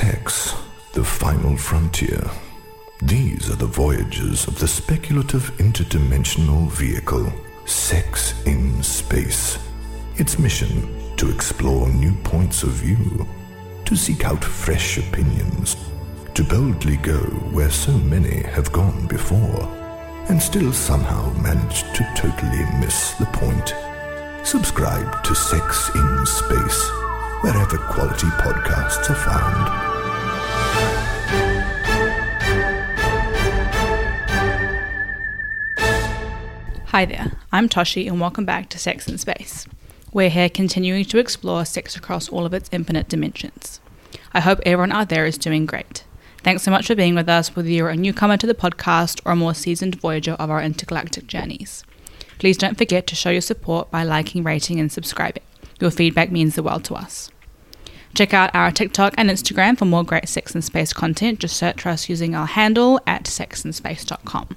Sex, the final frontier. These are the voyages of the speculative interdimensional vehicle, Sex in Space. Its mission to explore new points of view, to seek out fresh opinions, to boldly go where so many have gone before, and still somehow manage to totally miss the point. Subscribe to Sex in Space, wherever quality podcasts are found. Hi there, I'm Toshi, and welcome back to Sex in Space. We're here continuing to explore sex across all of its infinite dimensions. I hope everyone out there is doing great. Thanks so much for being with us, whether you're a newcomer to the podcast or a more seasoned voyager of our intergalactic journeys. Please don't forget to show your support by liking, rating, and subscribing. Your feedback means the world to us. Check out our TikTok and Instagram for more great Sex in Space content. Just search for us using our handle at sexinspace.com.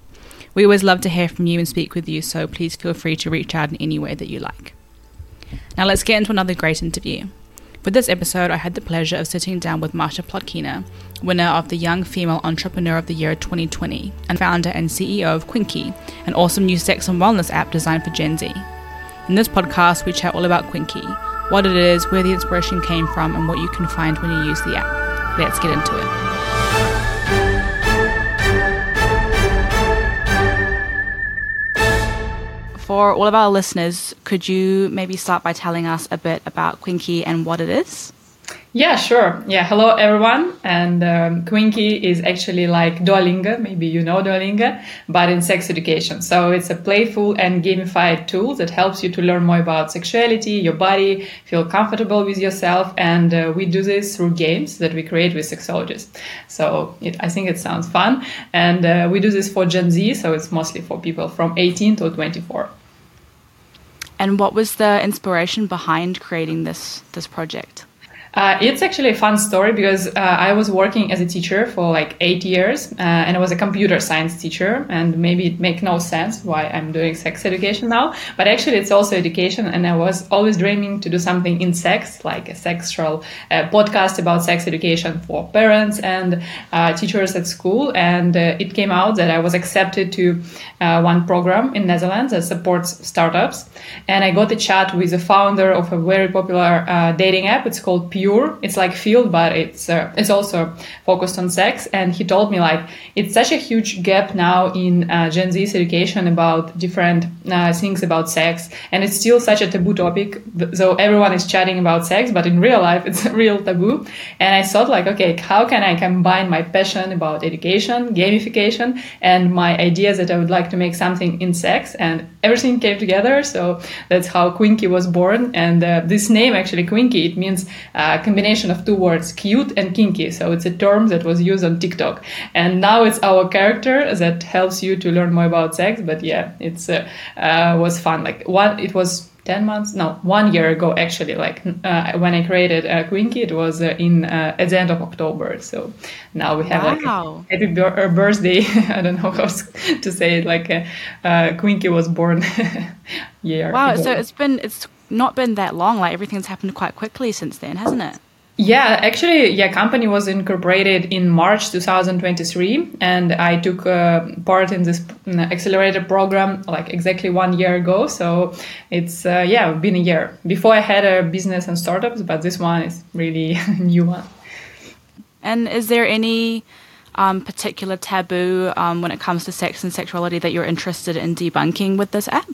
We always love to hear from you and speak with you, so please feel free to reach out in any way that you like. Now let's get into another great interview. For this episode, I had the pleasure of sitting down with Masha Plotkina, winner of the Young Female Entrepreneur of the Year 2020, and founder and CEO of Quinky, an awesome new sex and wellness app designed for Gen Z. In this podcast, we chat all about Quinky, what it is, where the inspiration came from, and what you can find when you use the app. Let's get into it. For all of our listeners, could you maybe start by telling us a bit about Quinky and what it is? Yeah, sure. Yeah, hello everyone. And um, Quinky is actually like Duolingo, maybe you know Duolingo, but in sex education. So it's a playful and gamified tool that helps you to learn more about sexuality, your body, feel comfortable with yourself. And uh, we do this through games that we create with sexologists. So it, I think it sounds fun. And uh, we do this for Gen Z, so it's mostly for people from 18 to 24. And what was the inspiration behind creating this this project? Uh, it's actually a fun story because uh, I was working as a teacher for like eight years, uh, and I was a computer science teacher. And maybe it makes no sense why I'm doing sex education now, but actually it's also education. And I was always dreaming to do something in sex, like a sexual uh, podcast about sex education for parents and uh, teachers at school. And uh, it came out that I was accepted to one program in Netherlands that supports startups, and I got a chat with the founder of a very popular dating app. It's called. Pure pure. It's like Feeld, but it's uh, it's also focused on sex. And he told me like it's such a huge gap now in uh, Gen Z's education about different uh, things about sex, and it's still such a taboo topic. So everyone is chatting about sex, but in real life, it's a real taboo. And I thought like, okay, how can I combine my passion about education, gamification, and my ideas that I would like to make something in sex, and everything came together. So that's how Quinky was born. And uh, this name actually Quinky, it means a combination of two words, cute and kinky. So it's a term that was used on TikTok. And now it's our character that helps you to learn more about sex. But yeah, it's uh, uh, was fun. Like one, it was 10 months no one year ago actually like uh, when i created uh, quinky it was uh, in uh, at the end of october so now we have wow. like a happy bir- birthday i don't know how to say it like uh, quinky was born year wow ago. so it's been it's not been that long like everything's happened quite quickly since then hasn't it yeah, actually, yeah, company was incorporated in March 2023, and I took uh, part in this accelerator program like exactly one year ago. So it's uh, yeah, been a year. Before I had a business and startups, but this one is really a new one. And is there any um, particular taboo um, when it comes to sex and sexuality that you're interested in debunking with this app?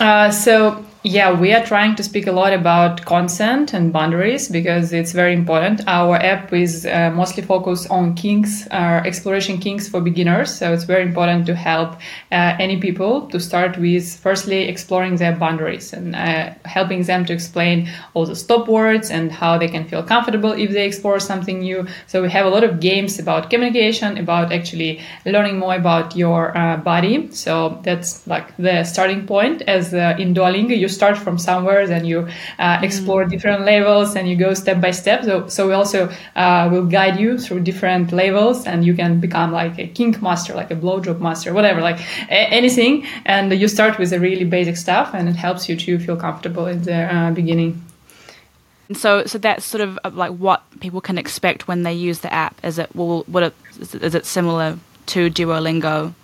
Uh, so yeah, we are trying to speak a lot about consent and boundaries because it's very important. Our app is uh, mostly focused on kinks, uh, exploration kinks for beginners. So it's very important to help uh, any people to start with firstly exploring their boundaries and uh, helping them to explain all the stop words and how they can feel comfortable if they explore something new. So we have a lot of games about communication, about actually learning more about your uh, body. So that's like the starting point. As uh, in Duolingo, you start from somewhere, then you uh, explore mm. different levels and you go step by step. So, so we also uh, will guide you through different levels and you can become like a kink master, like a blowjob master, whatever, like a- anything. And you start with the really basic stuff and it helps you to feel comfortable in the uh, beginning. And so, so that's sort of uh, like what people can expect when they use the app. Is it will what it, is, it, is it similar to Duolingo?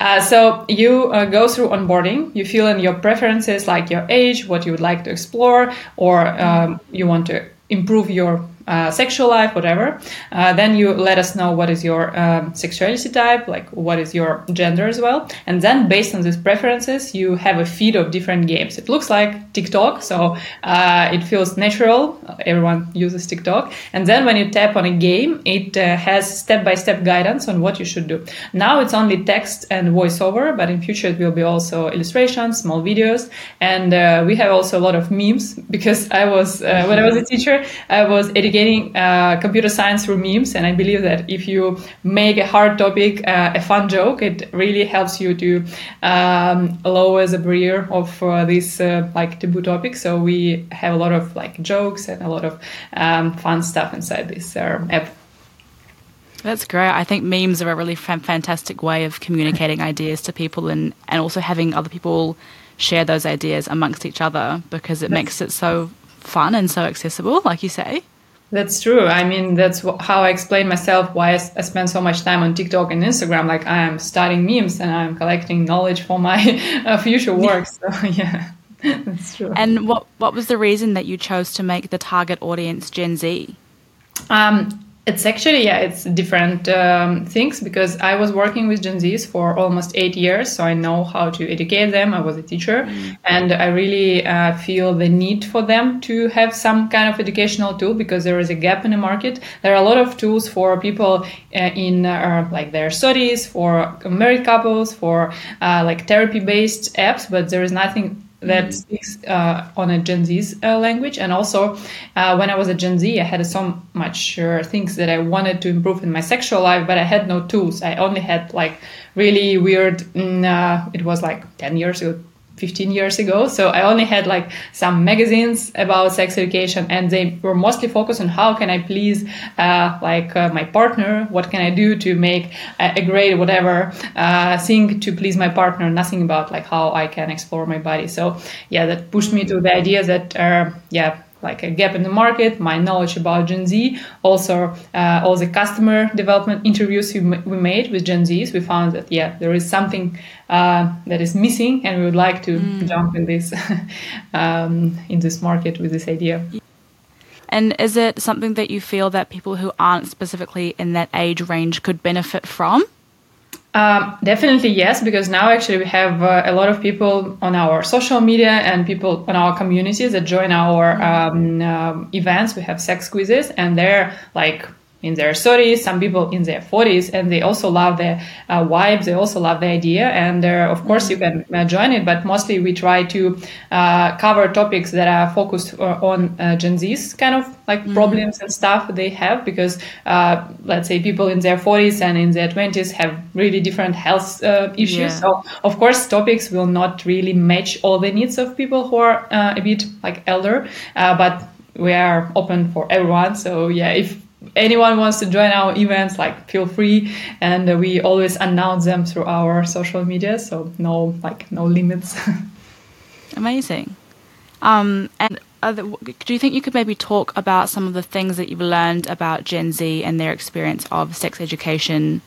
Uh, so you uh, go through onboarding. You fill in your preferences, like your age, what you would like to explore, or um, you want to improve your uh, sexual life, whatever. Uh, then you let us know what is your um, sexuality type, like what is your gender as well. And then based on these preferences, you have a feed of different games. It looks like TikTok, so uh, it feels natural. Everyone uses TikTok. And then when you tap on a game, it uh, has step-by-step guidance on what you should do. Now it's only text and voiceover, but in future it will be also illustrations, small videos, and uh, we have also a lot of memes because I was when I was a teacher, I was educating getting uh, computer science through memes. And I believe that if you make a hard topic uh, a fun joke, it really helps you to um, lower the barrier of uh, this uh, like taboo topic. So we have a lot of like jokes and a lot of um, fun stuff inside this uh, app. That's great. I think memes are a really fantastic way of communicating ideas to people and, and also having other people share those ideas amongst each other because it makes it so fun and so accessible, like you say. That's true. I mean, that's how I explain myself why I, spend so much time on TikTok and Instagram. Like I am studying memes and I'm collecting knowledge for my uh, future work. So yeah, that's true. And what what was the reason that you chose to make the target audience Gen Z? Um, it's actually yeah, it's different um, things because I was working with Gen Zs for almost eight years, so I know how to educate them. I was a teacher, mm. and I really uh, feel the need for them to have some kind of educational tool because there is a gap in the market. There are a lot of tools for people uh, in uh, like their studies, for married couples, for uh, like therapy-based apps, but there is nothing that mm. speaks uh, on a Gen Z's uh, language. And also, uh, when I was a Gen Z, I had so much uh, things that I wanted to improve in my sexual life, but I had no tools. I only had like really weird. Mm, uh, it was like ten years ago, 15 years ago. So I only had like some magazines about sex education and they were mostly focused on how can I please uh, like uh, my partner? What can I do to make a, a great whatever uh, thing to please my partner? Nothing about like how I can explore my body. So yeah, that pushed me to the idea that, uh, yeah, like a gap in the market, my knowledge about Gen Z, also uh, all the customer development interviews we, we made with Gen Zs, we found that yeah, there is something uh, that is missing, and we would like to mm. jump in this um, in this market with this idea. And is it something that you feel that people who aren't specifically in that age range could benefit from? Um, definitely yes, because now actually we have uh, a lot of people on our social media and people on our communities that join our um, um, events. We have sex quizzes, and they're like in their 30s, some people in their 40s, and they also love the uh, vibes. They also love the idea, and uh, of course you can uh, join it. But mostly we try to uh, cover topics that are focused uh, on uh, Gen Z's kind of like mm-hmm. problems and stuff they have, because let's say people in their 40s and in their 20s have really different health issues. Yeah. So of course topics will not really match all the needs of people who are a bit like elder, but we are open for everyone. So yeah, if anyone wants to join our events, like feel free. And uh, we always announce them through our social media, so no like no limits. Amazing. Um, and there, do you think you could maybe talk about some of the things that you've learned about Gen Z and their experience of sex education?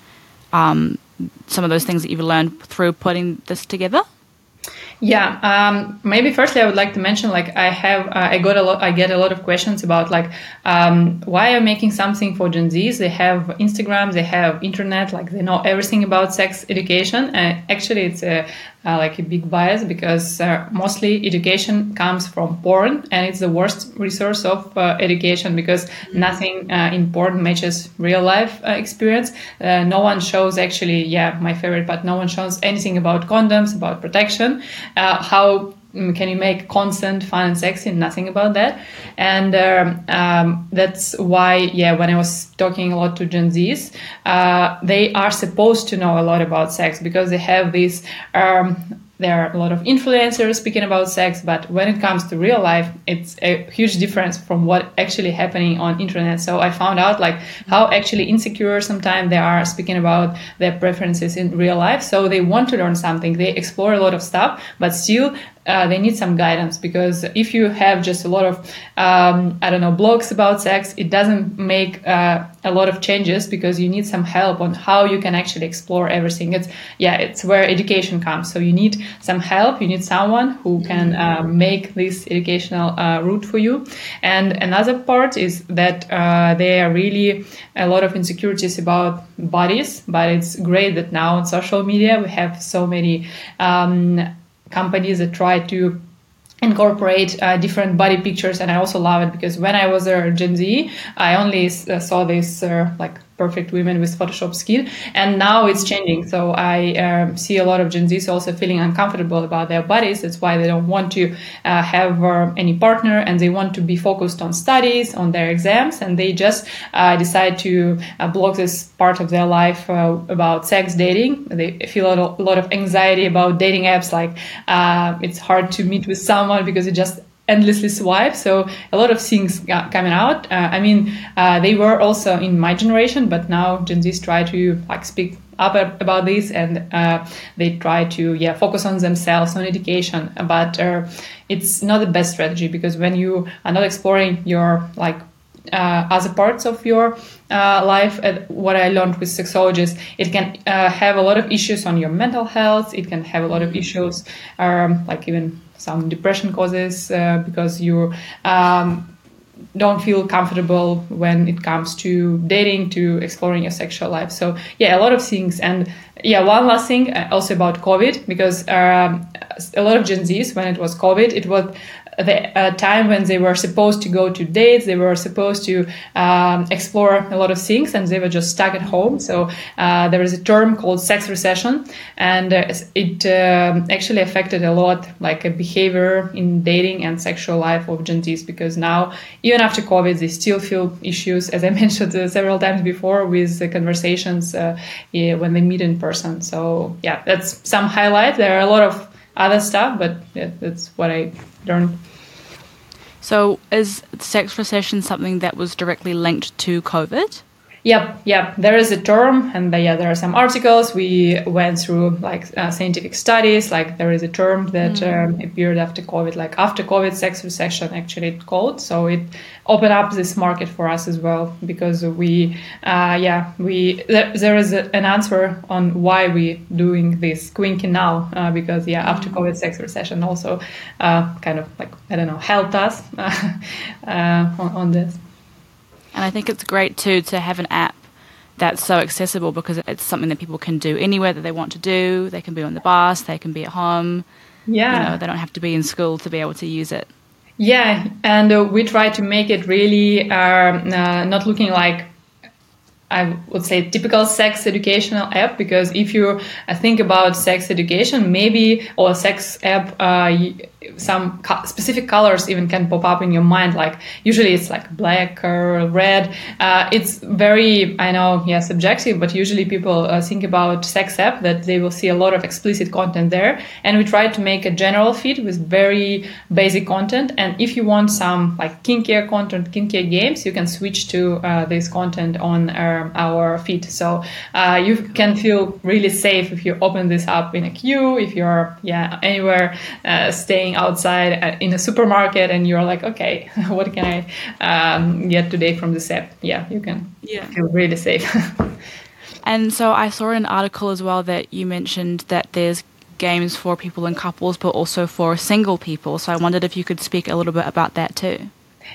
Um, some of those things that you've learned through putting this together. Yeah, um, maybe firstly I would like to mention like I have uh, I got a lot I get a lot of questions about like um, why I'm making something for Gen Zs. They have Instagram, they have internet, like they know everything about sex education. And actually, it's a uh, like a big bias because uh, mostly education comes from porn and it's the worst resource of uh, education because mm-hmm. nothing uh, in porn matches real life uh, experience uh, no one shows actually yeah my favorite but no one shows anything about condoms about protection how Mm, can you make consent fun and sexy nothing about that? And um, um, that's why yeah when i was talking a lot to gen z's uh, they are supposed to know a lot about sex because they have this um, there are a lot of influencers speaking about sex but when it comes to real life it's a huge difference from what actually happening on internet. So i found out like how actually insecure sometimes they are speaking about their preferences in real life. So they want to learn something. They explore a lot of stuff but still uh, they need some guidance because if you have just a lot of um, I don't know blogs about sex, it doesn't make uh, a lot of changes because you need some help on how you can actually explore everything. It's yeah, it's where education comes. So you need some help. You need someone who can uh, make this educational uh, route for you. And another part is that uh, there are really a lot of insecurities about bodies, but it's great that now on social media we have so many um, companies that try to incorporate uh, different body pictures and i also love it because when i was a gen z i only uh, saw this uh, like perfect women with Photoshop skin. And now it's changing. So I um, see a lot of Gen Zs also feeling uncomfortable about their bodies. That's why they don't want to uh, have uh, any partner and they want to be focused on studies, on their exams, and they just uh, decide to uh, block this part of their life uh, about sex dating. They feel a lot of anxiety about dating apps, like uh, it's hard to meet with someone because it just endlessly swipe. So a lot of things coming out. Uh, I mean, uh, they were also in my generation, but now Gen Zs try to like speak up about this and uh, they try to yeah focus on themselves on education. But uh, it's not the best strategy because when you are not exploring your like uh, other parts of your uh, life. what I learned with sexologists, it can uh, have a lot of issues on your mental health. It can have a lot of issues, um, like even some depression causes uh, because you um, don't feel comfortable when it comes to dating to exploring your sexual life. So yeah a lot of things. And yeah one last thing uh, also about covid because um, a lot of gen z's when it was covid it was the uh, time when they were supposed to go to dates, they were supposed to um, explore a lot of things, and they were just stuck at home. So uh, there is a term called sex recession, and uh, it um, actually affected a lot, like a behavior in dating and sexual life of Gen Zs, because now even after COVID, they still feel issues, as I mentioned uh, several times before, with the conversations uh, yeah, when they meet in person. So yeah, that's some highlight. There are a lot of other stuff, but yeah, that's what I learned. So, is sex recession something that was directly linked to COVID? Yep, yep. There is a term, and yeah, there are some articles. We went through like uh, scientific studies. Like there is a term that mm. um, appeared after COVID, like after COVID sex recession, actually it's called. So it opened up this market for us as well because we, uh, yeah, we there, there is a, an answer on why we doing this quinking now uh, because yeah, after mm. COVID sex recession also uh, kind of like I don't know helped us uh, on, on this. And I think it's great too to have an app that's so accessible because it's something that people can do anywhere that they want to do. They can be on the bus, they can be at home. Yeah. You know, they don't have to be in school to be able to use it. Yeah, and uh, we try to make it really um, uh, not looking like I would say typical sex educational app because if you uh, think about sex education, maybe or sex app, uh, some co- specific colors even can pop up in your mind. Like usually it's like black or red. Uh, it's very I know yeah subjective, but usually people uh, think about sex app that they will see a lot of explicit content there, and we try to make a general feed with very basic content. And if you want some like kinkier content, kinkier games, you can switch to uh, this content on our our feed. So uh, you can feel really safe if you open this up in a queue, if you're yeah anywhere uh, staying outside uh, in a supermarket and you're like, okay, what can I um, get today from this app? Yeah, you can yeah. feel really safe. and so I saw an article as well that you mentioned that there's games for people in couples, but also for single people. So I wondered if you could speak a little bit about that too.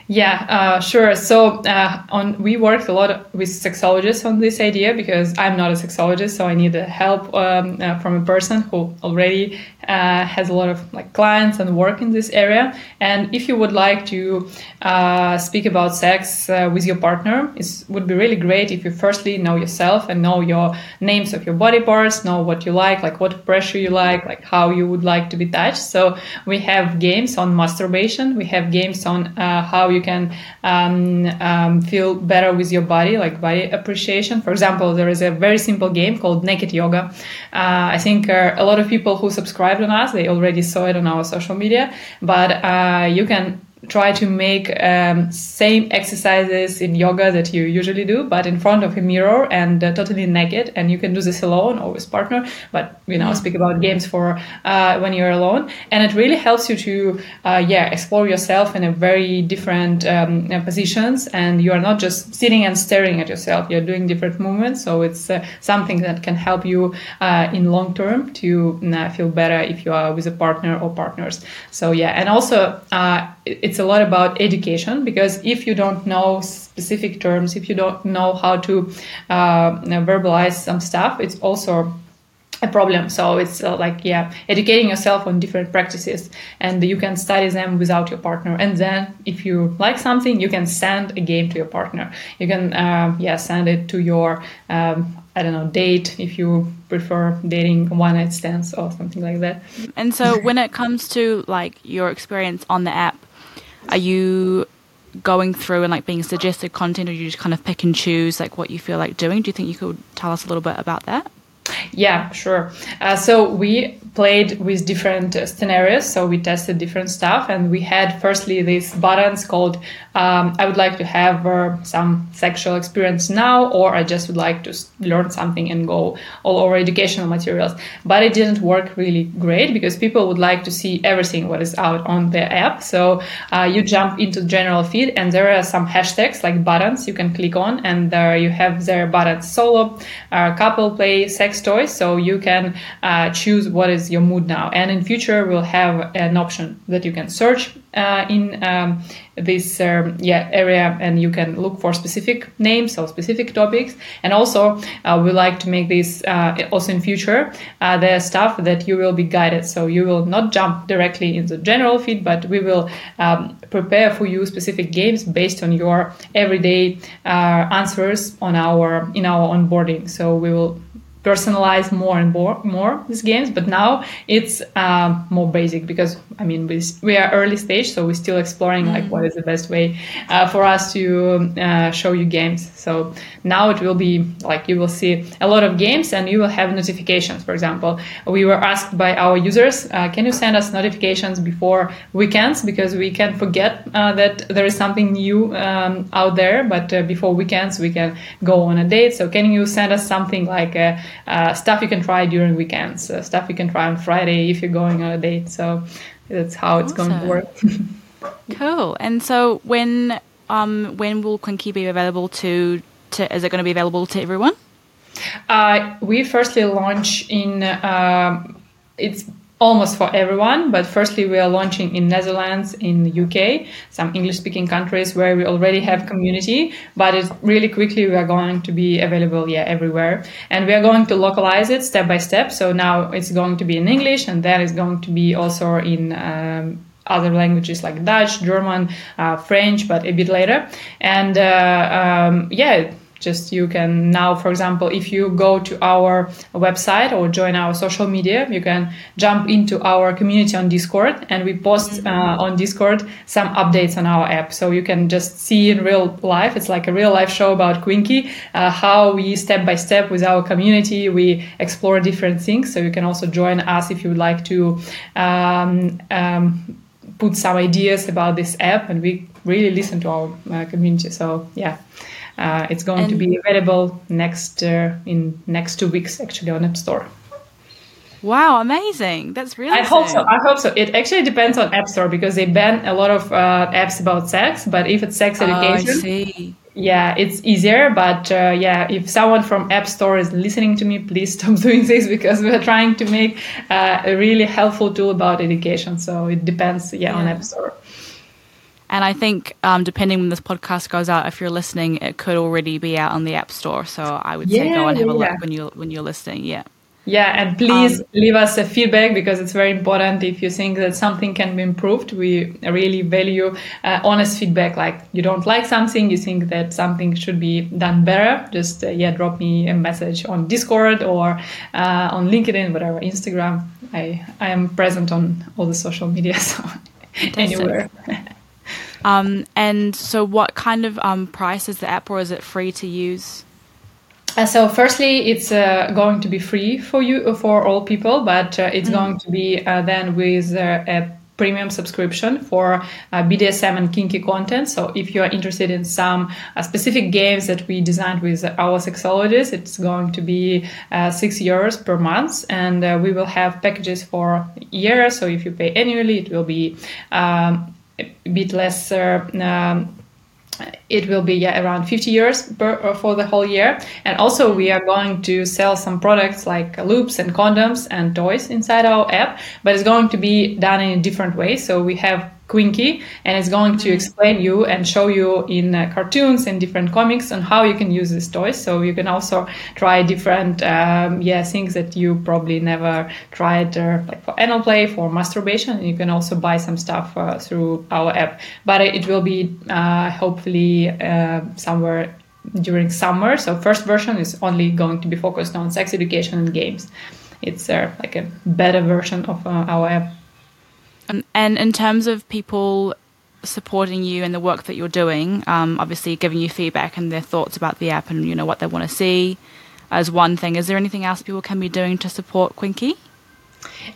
Yeah, uh, sure. So uh, on we worked a lot with sexologists on this idea because I'm not a sexologist, so I need help um, uh, from a person who already uh, has a lot of like clients and work in this area. And if you would like to uh, speak about sex uh, with your partner, it would be really great if you firstly know yourself and know your names of your body parts, know what you like, like what pressure you like, like how you would like to be touched. So we have games on masturbation. We have games on how you can um, um, feel better with your body, like body appreciation. For example, there is a very simple game called Naked Yoga. Uh, I think uh, a lot of people who subscribed on us, they already saw it on our social media, but uh, you can try to make um, same exercises in yoga that you usually do, but in front of a mirror and uh, totally naked. And you can do this alone or with partner. But we now speak about games for uh, when you're alone, and it really helps you to uh, yeah explore yourself in a very different um, uh, positions, and you are not just sitting and staring at yourself. You're doing different movements, so it's uh, something that can help you uh, in long term to feel better if you are with a partner or partners. So yeah, and also it's a lot about education because if you don't know specific terms, if you don't know how to uh, verbalize some stuff, it's also a problem. So it's uh, like, yeah, educating yourself on different practices and you can study them without your partner. And then if you like something, you can send a game to your partner. You can, uh, yeah, send it to your, um, I don't know, date if you prefer dating one night stands or something like that. And so when it comes to like your experience on the app, are you going through and like being suggested content or you just kind of pick and choose like what you feel like doing? Do you think you could tell us a little bit about that yeah, sure. Uh, so we played with different scenarios. So we tested different stuff, and we had firstly these buttons called um, "I would like to have uh, some sexual experience now," or "I just would like to learn something and go all over educational materials." But it didn't work really great because people would like to see everything what is out on the app. So uh, you jump into general feed, and there are some hashtags like buttons you can click on, and there you have their buttons: solo, uh, couple play, sex So you can uh, choose what is your mood now. And in future, we'll have an option that you can search uh, in um, this um, yeah area, and you can look for specific names or specific topics. And also, uh, we like to make this uh, also in future uh, the stuff that you will be guided. So you will not jump directly in the general feed, but we will um, prepare for you specific games based on your everyday uh, answers on our in our onboarding. So we will personalize more and more more these games but now it's um, more basic because i mean we, we are early stage so we're still exploring like what is the best way uh, for us to uh, show you games. So now it will be like you will see a lot of games and you will have notifications. For example we were asked by our users uh, can you send us notifications before weekends? Because we can forget uh, that there is something new um, out there but uh, before weekends we can go on a date. So can you send us something like a uh, stuff you can try during weekends, uh, stuff you can try on Friday if you're going on a date. So that's how it's awesome. going to work. cool. And so when um, when will Quinky be available to, to? Is it going to be available to everyone? Uh, we firstly launch in. Uh, it's almost for everyone. But firstly, we are launching in Netherlands, in UK, some English-speaking countries where we already have community. But it really quickly we are going to be available, yeah, everywhere, and we are going to localize it step by step. So now it's going to be in English, and then it's going to be also in. Um, other languages like Dutch, German, uh, French, but a bit later. And uh, um, yeah, just you can now for example if you go to our website or join our social media you can jump into our community on discord and we post mm-hmm. uh, on discord some updates on our app. So you can just see in real life it's like a real life show about quinky uh, how we step by step with our community we explore different things. So you can also join us if you would like to um, um, put some ideas about this app and we really listen to our uh, community. So yeah uh, it's going and to be available next uh, in next two weeks actually on App Store. Wow, amazing! That's really. I hope so. I hope so. It actually depends on App Store because they ban a lot of uh, apps about sex. But if it's sex education, oh, yeah, it's easier. But uh, yeah, if someone from App Store is listening to me, please stop doing this because we're trying to make uh, a really helpful tool about education. So it depends, yeah, yeah. on App Store. And I think, um, depending when this podcast goes out, if you're listening, it could already be out on the App Store. So I would say go and have a look when you're when you're listening. Yeah. Yeah, and please um, leave us a feedback because it's very important. If you think that something can be improved, we really value uh, honest feedback. Like you don't like something, you think that something should be done better. Just uh, yeah, drop me a message on Discord or uh, on LinkedIn, whatever, Instagram. I I am present on all the social media, so anywhere. Um, and so, what kind of um, price is the app, or is it free to use? Uh, so, firstly, it's uh, going to be free for you for all people, but uh, it's mm. going to be uh, then with uh, a premium subscription for uh, BDSM and kinky content. So if you are interested in some uh, specific games that we designed with our sexologists, it's going to be uh, six euros per month, and uh, we will have packages for year. So if you pay annually, it will be um, a bit less. Um, it will be yeah, around 50 euros per, uh, for the whole year. And also, we are going to sell some products like lubes and condoms and toys inside our app, but it's going to be done in a different way. So, we have Quinky, and it's going to explain you and show you in uh, cartoons and different comics on how you can use these toys. So you can also try different, um, yeah, things that you probably never tried, uh, like for anal play, for masturbation. And you can also buy some stuff uh, through our app. But it will be uh, hopefully uh, somewhere during summer. So first version is only going to be focused on sex education and games. It's uh, like a better version of our app. Um, and in terms of people supporting you and the work that you're doing, um, obviously giving you feedback and their thoughts about the app and you know what they want to see as one thing. Is there anything else people can be doing to support Quinky?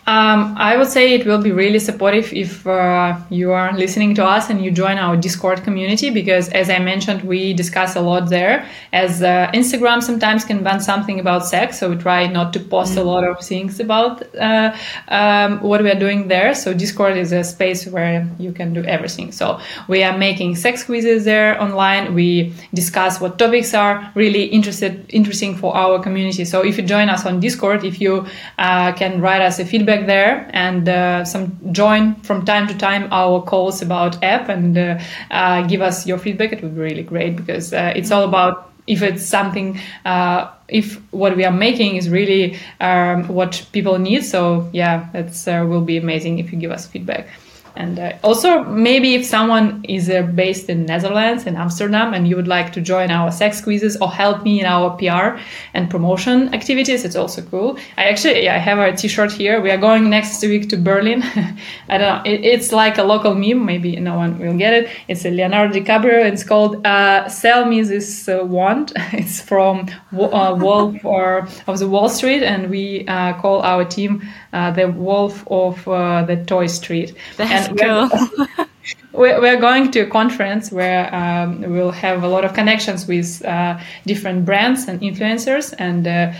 Um, I would say it will be really supportive if uh, you are listening to us and you join our Discord community because, as I mentioned, we discuss a lot there. As uh, Instagram sometimes can ban something about sex, so we try not to post mm-hmm. a lot of things about uh, um, what we are doing there. So Discord is a space where you can do everything. So we are making sex quizzes there online. We discuss what topics are really interested interesting for our community. So if you join us on Discord, if you uh, can write us a feedback there and uh, some join from time to time our calls about app and uh, uh, give us your feedback. It would be really great because uh, it's all about if it's something uh, if what we are making is really um, what people need so yeah uh, will be amazing if you give us feedback and uh, also, maybe if someone is uh, based in Netherlands in Amsterdam and you would like to join our sex quizzes or help me in our PR and promotion activities, it's also cool. I actually yeah, I have a T-shirt here. We are going next week to Berlin. I don't know. It, it's like a local meme. Maybe no one will get it. It's a Leonardo DiCaprio. It's called uh, "Sell Me This uh, Wand." it's from uh, Wolf or of the Wall Street, and we uh, call our team the Wolf of the Toy Street. That's cool. we're going to a conference where um, we'll have a lot of connections with uh, different brands and influencers and uh,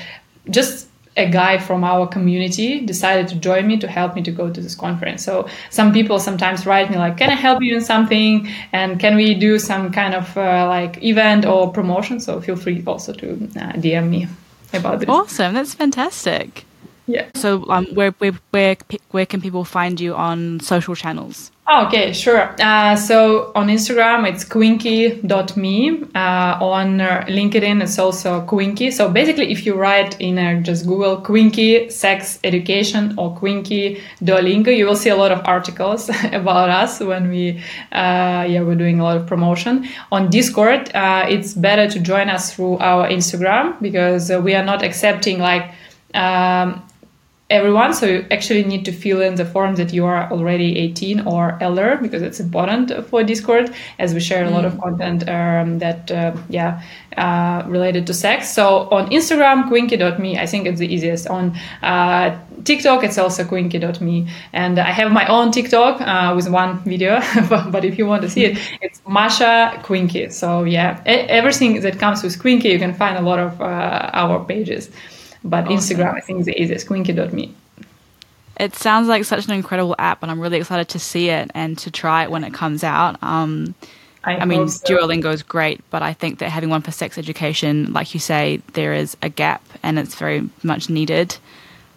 just a guy from our community decided to join me to help me to go to this conference. So some people sometimes write me like, "Can I help you in something?" and "Can we do some kind of uh, like event or promotion?" So feel free also to uh, DM me about this. Awesome, that's fantastic. Yeah. So, um, where, where, where, where can people find you on social channels? Oh, okay, sure. Uh, so on Instagram, it's quinky.me. Uh, on uh, LinkedIn, it's also Quinky. So basically, if you write in uh, just Google Quinky sex education or Quinky Duolingo, you will see a lot of articles about us when we, uh, yeah, we're doing a lot of promotion. On Discord, uh, it's better to join us through our Instagram because we are not accepting like, um, everyone. So you actually need to fill in the form that you are already 18 or elder because it's important for Discord as we share a lot of mm. content um, that, uh, yeah, uh, related to sex. So on Instagram, quinky.me, I think it's the easiest. On uh, TikTok, it's also quinky.me. And I have my own TikTok uh, with one video, but if you want to see it, it's Masha Quinky. So yeah, everything that comes with Quinky, you can find a lot of uh, our pages. But awesome. Instagram, I think, is the easiest. Quinky.me. It sounds like such an incredible app, and I'm really excited to see it and to try it when it comes out. Um, I, I mean, so. Duolingo is great, but I think that having one for sex education, like you say, there is a gap and it's very much needed.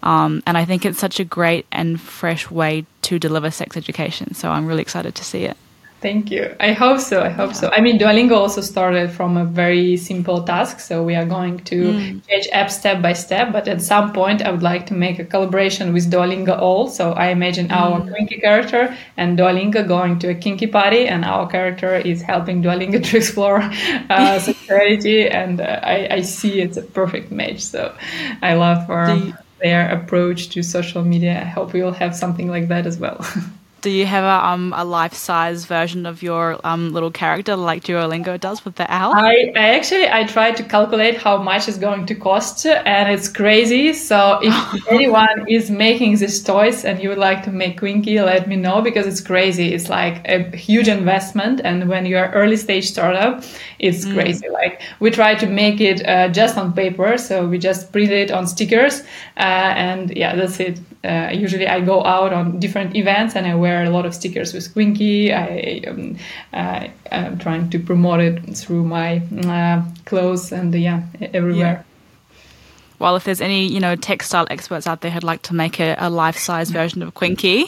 Um, and I think it's such a great and fresh way to deliver sex education. So I'm really excited to see it. Thank you. I hope so. I hope yeah. so. I mean, Duolingo also started from a very simple task, so we are going to mm. change app step by step. But at some point, I would like to make a collaboration with Duolingo All. So I imagine mm. our kinky character and Duolingo going to a kinky party, and our character is helping Duolingo to explore uh, sexuality, and uh, I, I, see it's a perfect match. So I love uh, their approach to social media. I hope we will have something like that as well. Do you have a um a life size version of your um little character like Duolingo does with the owl? I, I actually I tried to calculate how much it's going to cost, and it's crazy. So if anyone is making these toys and you would like to make Quinky, let me know because it's crazy. It's like a huge investment, and when you're early stage startup, it's mm. crazy. Like we try to make it uh, just on paper, so we just print it on stickers, uh, and yeah, that's it. Uh, usually I go out on different events and I wear a lot of stickers with Quinky. I um, uh, I'm trying to promote it through my uh, clothes and yeah everywhere. Yeah. Well, if there's any you know textile experts out there who'd like to make a, a life size version of Quinky,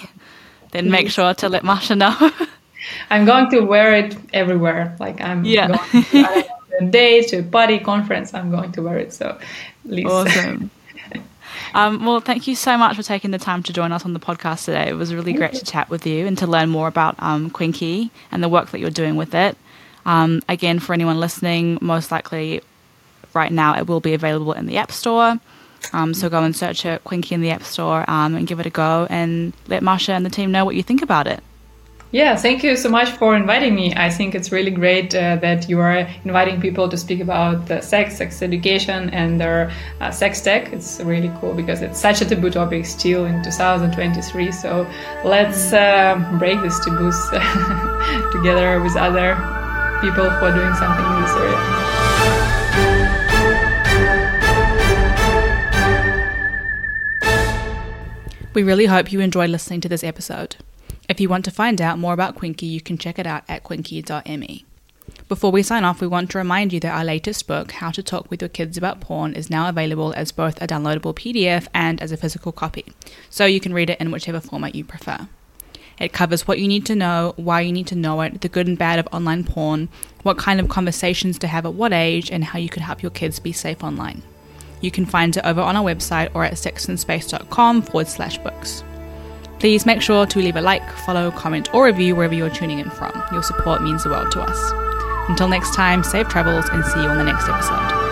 then make sure to let Masha know. I'm going to wear it everywhere. Like I'm yeah. going to a day to a party conference. I'm going to wear it. So, please. Awesome. Um, well, thank you so much for taking the time to join us on the podcast today. It was really great to chat with you and to learn more about um, Quinky and the work that you're doing with it. Um, again, for anyone listening, most likely right now it will be available in the App Store. Um, so go and search it, Quinky in the App Store, um, and give it a go and let Masha and the team know what you think about it. Yeah, thank you so much for inviting me. I think it's really great uh, that you are inviting people to speak about the sex, sex education, and their uh, sex tech. It's really cool because it's such a taboo topic still in 2023. So let's uh, break these taboos together with other people who are doing something in this area. We really hope you enjoyed listening to this episode. If you want to find out more about Quinky, you can check it out at quinky.me. Before we sign off, we want to remind you that our latest book, How to Talk with Your Kids About Porn, is now available as both a downloadable PDF and as a physical copy, so you can read it in whichever format you prefer. It covers what you need to know, why you need to know it, the good and bad of online porn, what kind of conversations to have at what age, and how you can help your kids be safe online. You can find it over on our website or at sexinspace.com forward slash books. Please make sure to leave a like, follow, comment, or review wherever you're tuning in from. Your support means the world to us. Until next time, safe travels and see you on the next episode.